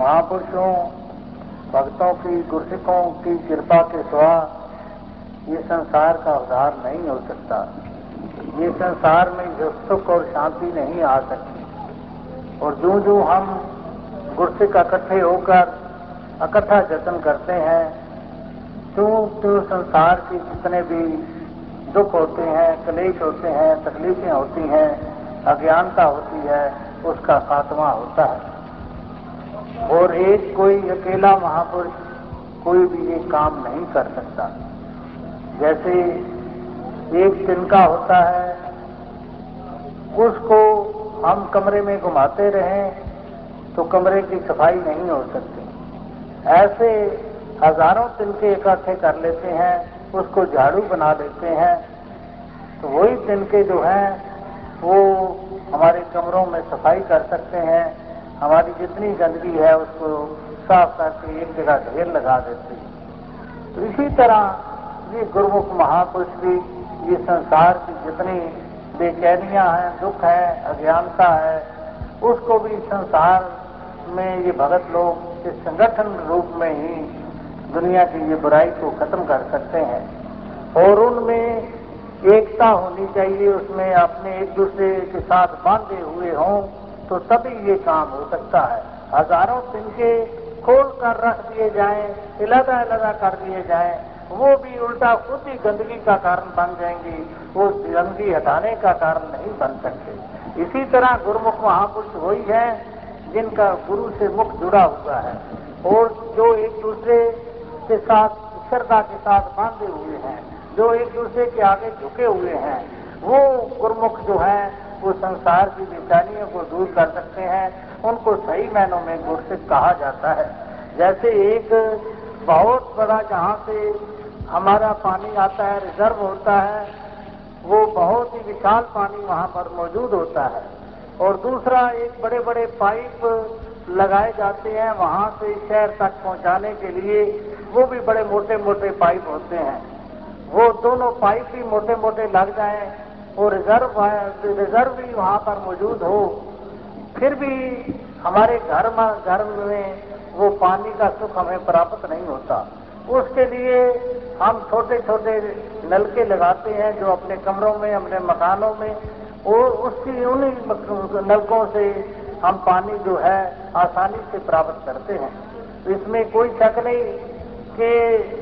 महापुरुषों, भक्तों की गुरसिकों की कृपा के सिवा ये संसार का उद्धार नहीं हो सकता। ये संसार में जो सुख और शांति नहीं आ सकती। और जो जो हम गुरसिक इकट्ठे होकर इकट्ठा जतन करते हैं तो तो संसार के जितने भी दुख होते हैं, कलेश होते हैं, तकलीफें होती हैं, अज्ञानता होती है, उसका खात्मा होता है। और एक कोई अकेला महापुरुष कोई भी ये काम नहीं कर सकता। जैसे एक तिनका होता है, उसको हम कमरे में घुमाते रहें तो कमरे की सफ़ाई नहीं हो सकती। ऐसे हज़ारों तिनके इकट्ठे कर लेते हैं, उसको झाड़ू बना लेते हैं तो वही तिनके जो हैं, वो हमारे कमरों में सफ़ाई कर सकते हैं। हमारी जितनी गंदगी है, उसको साफ़ करके एक जगह ढेर लगा देते हैं। तो इसी तरह ये गुरुमुख महापुरुष भी ये संसार की जितनी बेचैनियाँ हैं, दुख है, अज्ञानता है, उसको भी संसार में ये भगत लोग इस संगठन रूप में ही दुनिया की ये बुराई को खत्म कर सकते हैं। और उनमें एकता होनी चाहिए, उसमें अपने एक दूसरे के साथ बांधे हुए हों। तो तभी ये काम हो सकता है। हज़ारों तिनके खोल कर रख दिए जाए, इलादा इलादा कर दिए जाए, वो भी उल्टा खुद ही गंदगी का कारण बन जाएँगी, वो गंदगी हटाने का कारण नहीं बन सकते। इसी तरह गुरुमुख महापुरुष वही है जिनका गुरु से मुख जुड़ा हुआ है और जो एक दूसरे के साथ, श्रद्धा के साथ बांधे हुए हैं, जो एक दूसरे के आगे झुके हुए हैं, वो गुरमुख जो है वो संसार की बेचानियों को दूर कर सकते हैं, उनको सही मैनों में गुरसिक कहा जाता है। जैसे एक बहुत बड़ा जहाँ से हमारा पानी आता है, रिज़र्व होता है, वो बहुत ही विशाल पानी वहाँ पर मौजूद होता है। और दूसरा, एक बड़े बड़े पाइप लगाए जाते हैं वहाँ से शहर तक पहुँचाने के लिए, वो भी बड़े मोटे मोटे पाइप होते हैं। वो दोनों पाइप भी मोटे मोटे लग जाए और रिज़र्व रिज़र्व भी वहाँ पर मौजूद हो। फिर भी हमारे घर में घर में वो पानी का सुख हमें प्राप्त नहीं होता। उसके लिए हम छोटे छोटे नलके लगाते हैं जो अपने कमरों में, अपने मकानों में, और उसकी उन्हीं नलकों से हम पानी जो है आसानी से प्राप्त करते हैं। इसमें कोई शक नहीं कि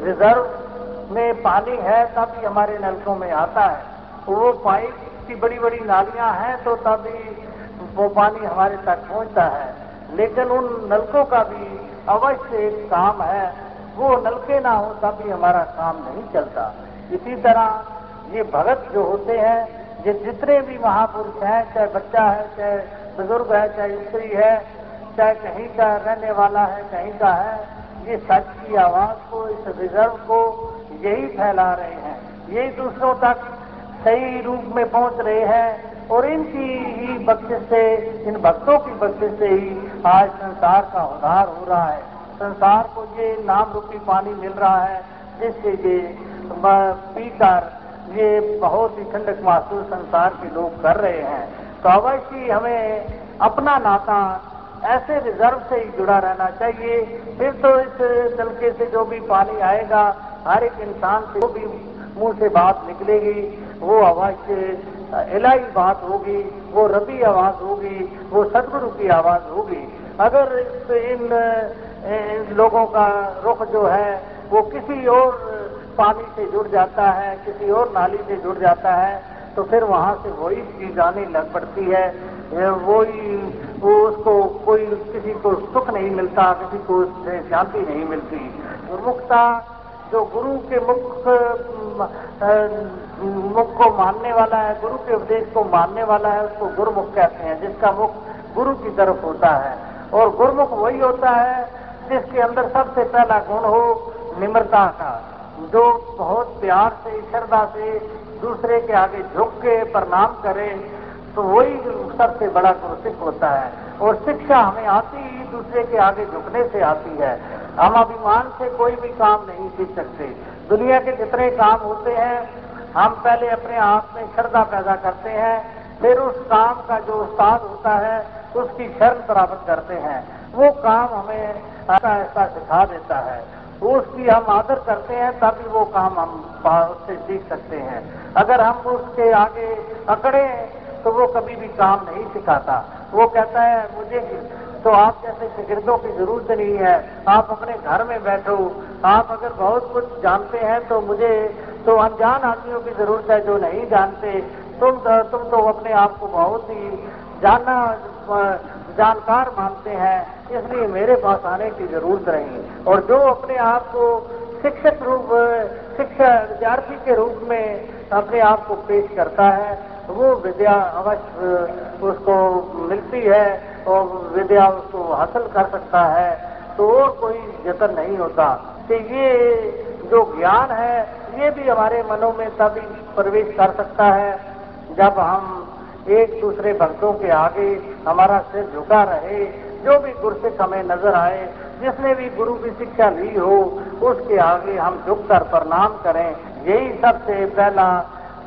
रिज़र्व में पानी है तभी हमारे नलकों में आता है। वो पाइप की बड़ी बड़ी नालियाँ हैं तो तभी वो पानी हमारे तक पहुँचता है लेकिन उन नलकों का भी अवश्य एक काम है वो नलके ना हो तभी हमारा काम नहीं चलता इसी तरह ये भगत जो होते हैं ये जितने भी महापुरुष हैं चाहे बच्चा है चाहे बुज़ुर्ग है चाहे स्त्री है चाहे कहीं का रहने वाला है कहीं का है ये सच की आवाज़ को इस रिज़र्व को यही फैला रहे हैं यही दूसरों तक सही रूप में पहुँच रहे हैं और इनकी ही बख्शिश से, इन भक्तों की बख्शिश से ही आज संसार का उद्धार हो रहा है। संसार को ये नाम रूपी पानी मिल रहा है, जिससे ये पीकर, ये बहुत ही ठंडक महसूस संसार के लोग कर रहे हैं। तो अवश्य हमें अपना नाता ऐसे रिज़र्व से ही जुड़ा रहना चाहिए। फिर तो इस तलके से जो भी पानी आएगा, हर एक इंसान से जो भी मुँह से बात निकलेगी वो आवाज़ इलाई बात होगी वो रबी आवाज़ होगी वो सदगुरु की आवाज़ होगी। अगर इन, इन लोगों का रुख जो है वो किसी और पानी से जुड़ जाता है किसी और नाली से जुड़ जाता है तो फिर वहाँ से वही चीज़ आने लग पड़ती है। वही वो उसको कोई किसी को सुख नहीं मिलता किसी को उससे शांति नहीं मिलती। मुक्ता जो गुरु के मुख मुख को मानने वाला है, गुरु के उपदेश को मानने वाला है, उसको गुरुमुख कहते हैं, जिसका मुख गुरु की तरफ़ होता है। और गुरुमुख वही होता है, जिसके अंदर सबसे पहला गुण हो निम्रता का, जो बहुत प्यार से, श्रद्धा से दूसरे के आगे झुक के प्रणाम करे तो वही सबसे बड़ा गुरुसिख होता है। और शिक्षा हमें आती ही दूसरे के आगे झुकने से आती है। हम अभिमान से कोई भी काम नहीं सीख सकते। दुनिया के जितने काम होते हैं, हम पहले अपने आप में श्रद्धा पैदा करते हैं, फिर उस काम का जो उस्ताद होता है, उसकी शरण प्राप्त करते हैं। वो काम हमें ऐसा ऐसा सिखा देता है। उसकी हम आदर करते हैं, तभी वो काम हम उससे सीख सकते हैं। अगर हम उसके आगे अकड़े तो वो कभी भी काम नहीं सिखाता। वो कहता है, मुझे तो आप जैसे शिगिर्दों की ज़रूरत नहीं है। आप अपने घर में बैठो। आप अगर बहुत कुछ जानते हैं तो मुझे तो अनजान आदमियों की ज़रूरत है जो नहीं जानते। तुम तुम तो अपने आप को बहुत ही जानना जानकार मानते हैं। इसलिए मेरे पास आने की ज़रूरत नहीं। और जो अपने आप को शिक्षक रूप, शिक्षा विद्यार्थी के रूप में अपने आप को पेश करता है, वो विद्या अवश्य उसको मिलती है। और विद्या उसको हासिल कर सकता है तो और कोई जतन नहीं होता। कि ये जो ज्ञान है, ये भी हमारे मनों में तभी प्रवेश कर सकता है, जब हम एक दूसरे भक्तों के आगे हमारा सिर झुका रहे, जो भी गुरु गुरसिख हमें नज़र आए, जिसने भी गुरु की शिक्षा ली हो, उसके आगे हम झुक कर प्रणाम करें। यही सबसे पहला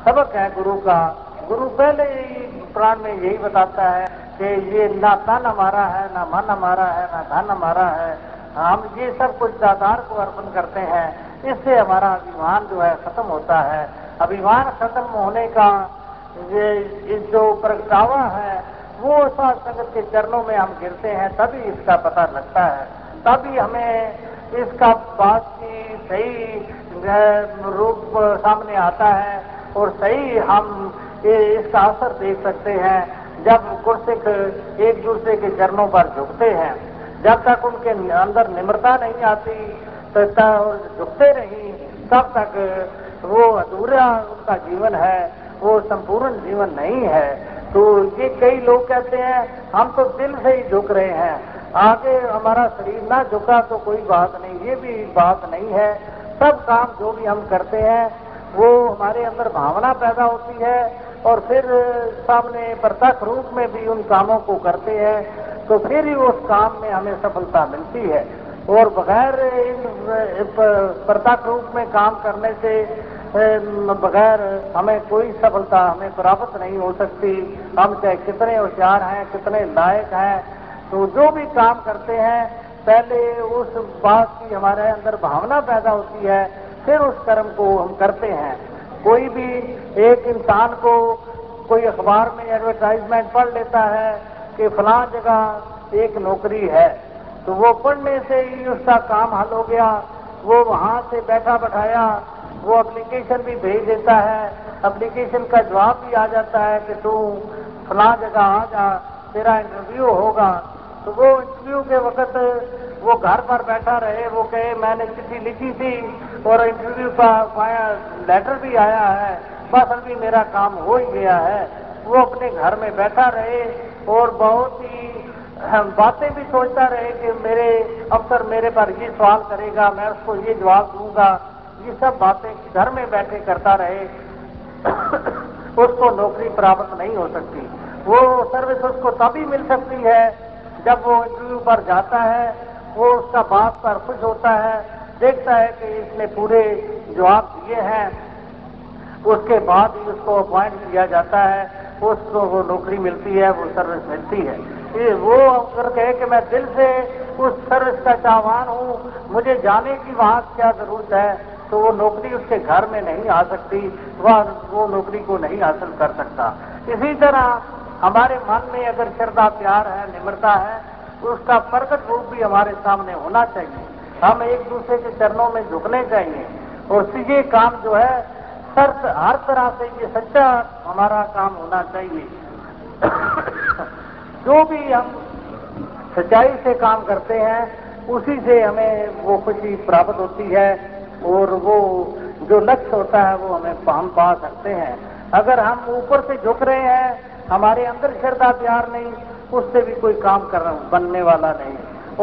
सबक है गुरु का। गुरु पहले ही प्राण में यही बताता है कि ये ना तन हमारा है, ना मन हमारा है, ना धन हमारा है। हम ये सब कुछ दातार को अर्पण करते हैं। इससे हमारा अभिमान जो है खत्म होता है। अभिमान खत्म होने का ये जो प्रगटावा है, वो सात संगत के चरणों में हम गिरते हैं, तभी इसका पता लगता है। तभी हमें इसका बात की सही रूप सामने आता है और सही हम इसका असर देख सकते हैं। जब गुरसिख एक दूसरे के चरणों पर झुकते हैं, जब तक उनके अंदर निम्रता नहीं आती तो झुकते नहीं, तब तक वो अधूरा उनका जीवन है, वो संपूर्ण जीवन नहीं है। तो ये कई लोग कहते हैं, हम तो दिल से ही झुक रहे हैं, आगे हमारा शरीर ना झुका तो कोई बात नहीं, ये भी बात नहीं है। सब काम जो भी हम करते हैं, वो हमारे अंदर भावना पैदा होती है और फिर सामने प्रत्यक्ष रूप में भी उन कामों को करते हैं तो फिर ही उस काम में हमें सफलता मिलती है। और बगैर इन प्रत्यक्ष रूप में काम करने से बगैर हमें कोई सफलता हमें प्राप्त नहीं हो सकती। हम चाहे कितने होशियार हैं, कितने लायक हैं तो जो भी काम करते हैं, पहले उस बात की हमारे अंदर भावना पैदा होती है, फिर उस कर्म को हम करते हैं। कोई भी एक इंसान को कोई अखबार में एडवर्टाइजमेंट पढ़ लेता है कि फलां जगह एक नौकरी है तो वो पढ़ने से ही उसका काम हल हो गया। वो वहाँ से बैठा बैठाया, वो एप्लीकेशन भी भेज देता है। एप्लीकेशन का जवाब भी आ जाता है कि तू फलां जगह आ जा, तेरा इंटरव्यू होगा। तो वो इंटरव्यू के वक्त वो घर पर बैठा रहे, वो कहे, मैंने चिट्ठी लिखी थी और इंटरव्यू का लेटर भी आया है, बस अभी मेरा काम हो ही गया है। वो अपने घर में बैठा रहे और बहुत ही बातें भी सोचता रहे कि मेरे अफसर मेरे पर ये सवाल करेगा, मैं उसको ये जवाब दूँगा। ये सब बातें घर में बैठे करता रहे। उसको नौकरी प्राप्त नहीं हो सकती। वो सर्विस उसको तभी मिल सकती है जब वो इंटरव्यू पर जाता है, वो उसका बात पर खुश होता है, देखता है कि इसने पूरे जवाब दिए हैं। उसके बाद ही उसको अपॉइंट किया जाता है, उसको वो नौकरी मिलती है, वो सर्विस मिलती है। ये वो अगर कहे कि मैं दिल से उस सर्विस का चाहवान हूँ, मुझे जाने की वहाँ क्या ज़रूरत है तो वो नौकरी उसके घर में नहीं आ सकती, वह वो नौकरी को नहीं हासिल कर सकता। इसी तरह हमारे मन में अगर श्रद्धा, प्यार है, निम्रता है तो उसका प्रकट रूप भी हमारे सामने होना चाहिए। हम एक दूसरे के चरणों में झुकने चाहिए। और ये काम जो है सर हर तरह से ये सच्चा हमारा काम होना चाहिए। जो भी हम सच्चाई से काम करते हैं, उसी से हमें वो खुशी प्राप्त होती है, और वो जो लक्ष्य होता है, वो हमें हम पा सकते हैं। अगर हम ऊपर से झुक रहे हैं हमारे अंदर श्रद्धा प्यार नहीं, उससे भी कोई काम कर बनने वाला नहीं।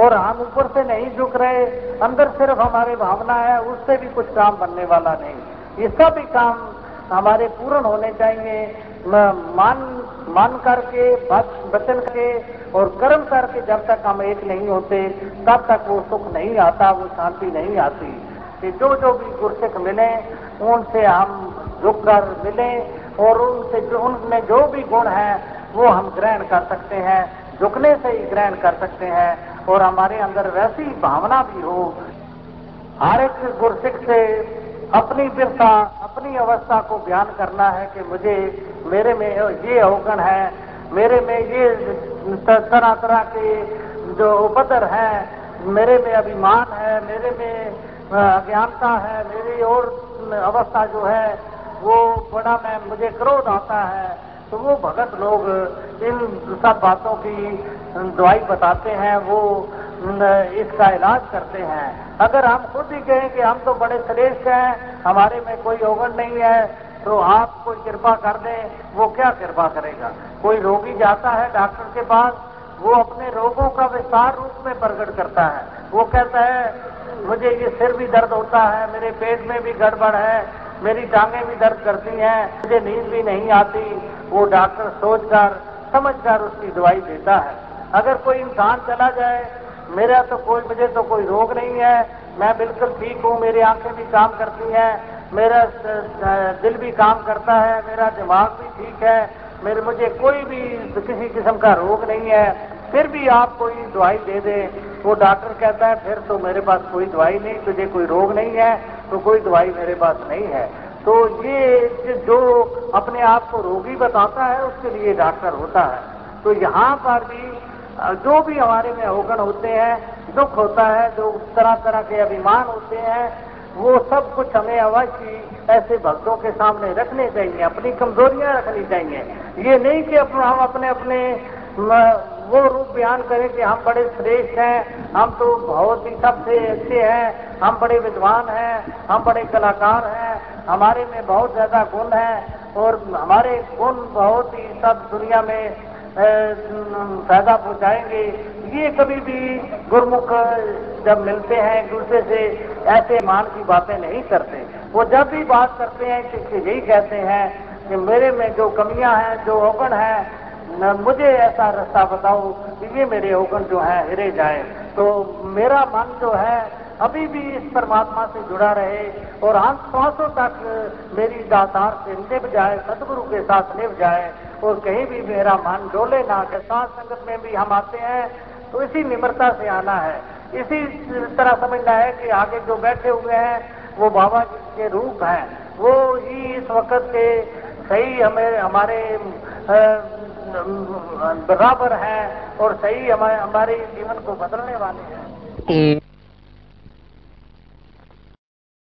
और हम ऊपर से नहीं झुक रहे, अंदर सिर्फ़ हमारे भावना है, उससे भी कुछ काम बनने वाला नहीं। ये सब काम हमारे पूर्ण होने चाहिए। मान मान करके वचन करके और कर्म करके जब तक हम एक नहीं होते, तब तक वो सुख नहीं आता, वो शांति नहीं आती। कि जो जो भी गुरसिख मिले, उनसे हम झुक कर मिले और उनसे जो उनमें जो भी गुण है, वो हम ग्रहण कर सकते हैं, झुकने से ही ग्रहण कर सकते हैं, और हमारे अंदर वैसी भावना भी हो। हर एक गुरसिख से अपनी वीरता अपनी अवस्था को बयान करना है कि मुझे, मेरे में ये अवगण है, मेरे में ये तरह तरह के जो उपद्र है, मेरे में अभिमान है, मेरे में अज्ञानता है, मेरी और अवस्था जो है वो बड़ा मैं, मुझे क्रोध आता है। तो वो भगत लोग, इन सब बातों की दवाई बताते हैं, वो इसका इलाज करते हैं। अगर हम खुद ही कहें कि हम तो बड़े श्रेष्ठ हैं, हमारे में कोई अवगण नहीं है तो आप कोई कृपा कर दें वो क्या कृपा करेगा? कोई रोगी जाता है डॉक्टर के पास, वो अपने रोगों का विस्तार रूप में प्रकट करता है। वो कहता है, मुझे ये सिर भी दर्द होता है, मेरे पेट में भी गड़बड़ है मेरी टांगे भी दर्द करती हैं, मुझे नींद भी नहीं आती। वो डॉक्टर सोचकर, समझकर उसकी दवाई देता है। अगर कोई इंसान चला जाए, मेरा तो कोई, मुझे तो कोई रोग नहीं है। मैं बिल्कुल ठीक हूँ, मेरी आँखें भी काम करती हैं, मेरा दिल भी काम करता है, मेरा दिमाग भी ठीक है, मेरे, मुझे कोई भी किसी किस्म का रोग नहीं है। फिर भी आप कोई दवाई दे दें। वो डॉक्टर कहता है, फिर तो मेरे पास कोई दवाई नहीं, तुझे कोई रोग नहीं है। तो कोई दवाई मेरे पास नहीं है। तो ये जो अपने आप को रोगी बताता है, उसके लिए डॉक्टर होता है। तो यहाँ पर भी, जो भी हमारे में अवगण होते हैं, दुख होता है, जो तरह तरह के अभिमान होते हैं, वो सब कुछ हमें अवश्य ऐसे भक्तों के सामने रखने चाहिए, अपनी कमजोरियाँ रखनी चाहिए। ये नहीं कि हम अपने अपने वो रूप बयान करें कि हम बड़े श्रेष्ठ हैं, हम तो बहुत ही सबसे अच्छे हैं, हम बड़े विद्वान हैं, हम बड़े कलाकार हैं, हमारे में बहुत ज़्यादा गुण है और हमारे गुण बहुत ही सब दुनिया में फ़ायदा पहुंचाएँगे। ये कभी भी गुरमुख जब मिलते हैं एक दूसरे से, ऐसे मान की बातें नहीं करते। वो जब भी बात करते हैं कि यही कहते हैं कि मेरे में जो कमियाँ हैं, जो अवगण है मुझे ऐसा रास्ता बताओ कि ये मेरे अवगण जो है हिरे जाए। तो मेरा मन जो है, अभी भी इस परमात्मा से जुड़ा रहे और अंत श्वासों तक मेरी दातार से निभ जाए सदगुरु के साथ निभ जाए और कहीं भी मेरा मन डोले ना के साथ संगत में भी हम आते हैं तो इसी निम्रता से आना है। इसी तरह समझना है कि आगे जो बैठे हुए हैं, वो बाबा जी के रूप हैं। वो ही इस वक्त के सही हमें, हमारे बराबर हैं और सही हमारे हमारे जीवन को बदलने वाले हैं।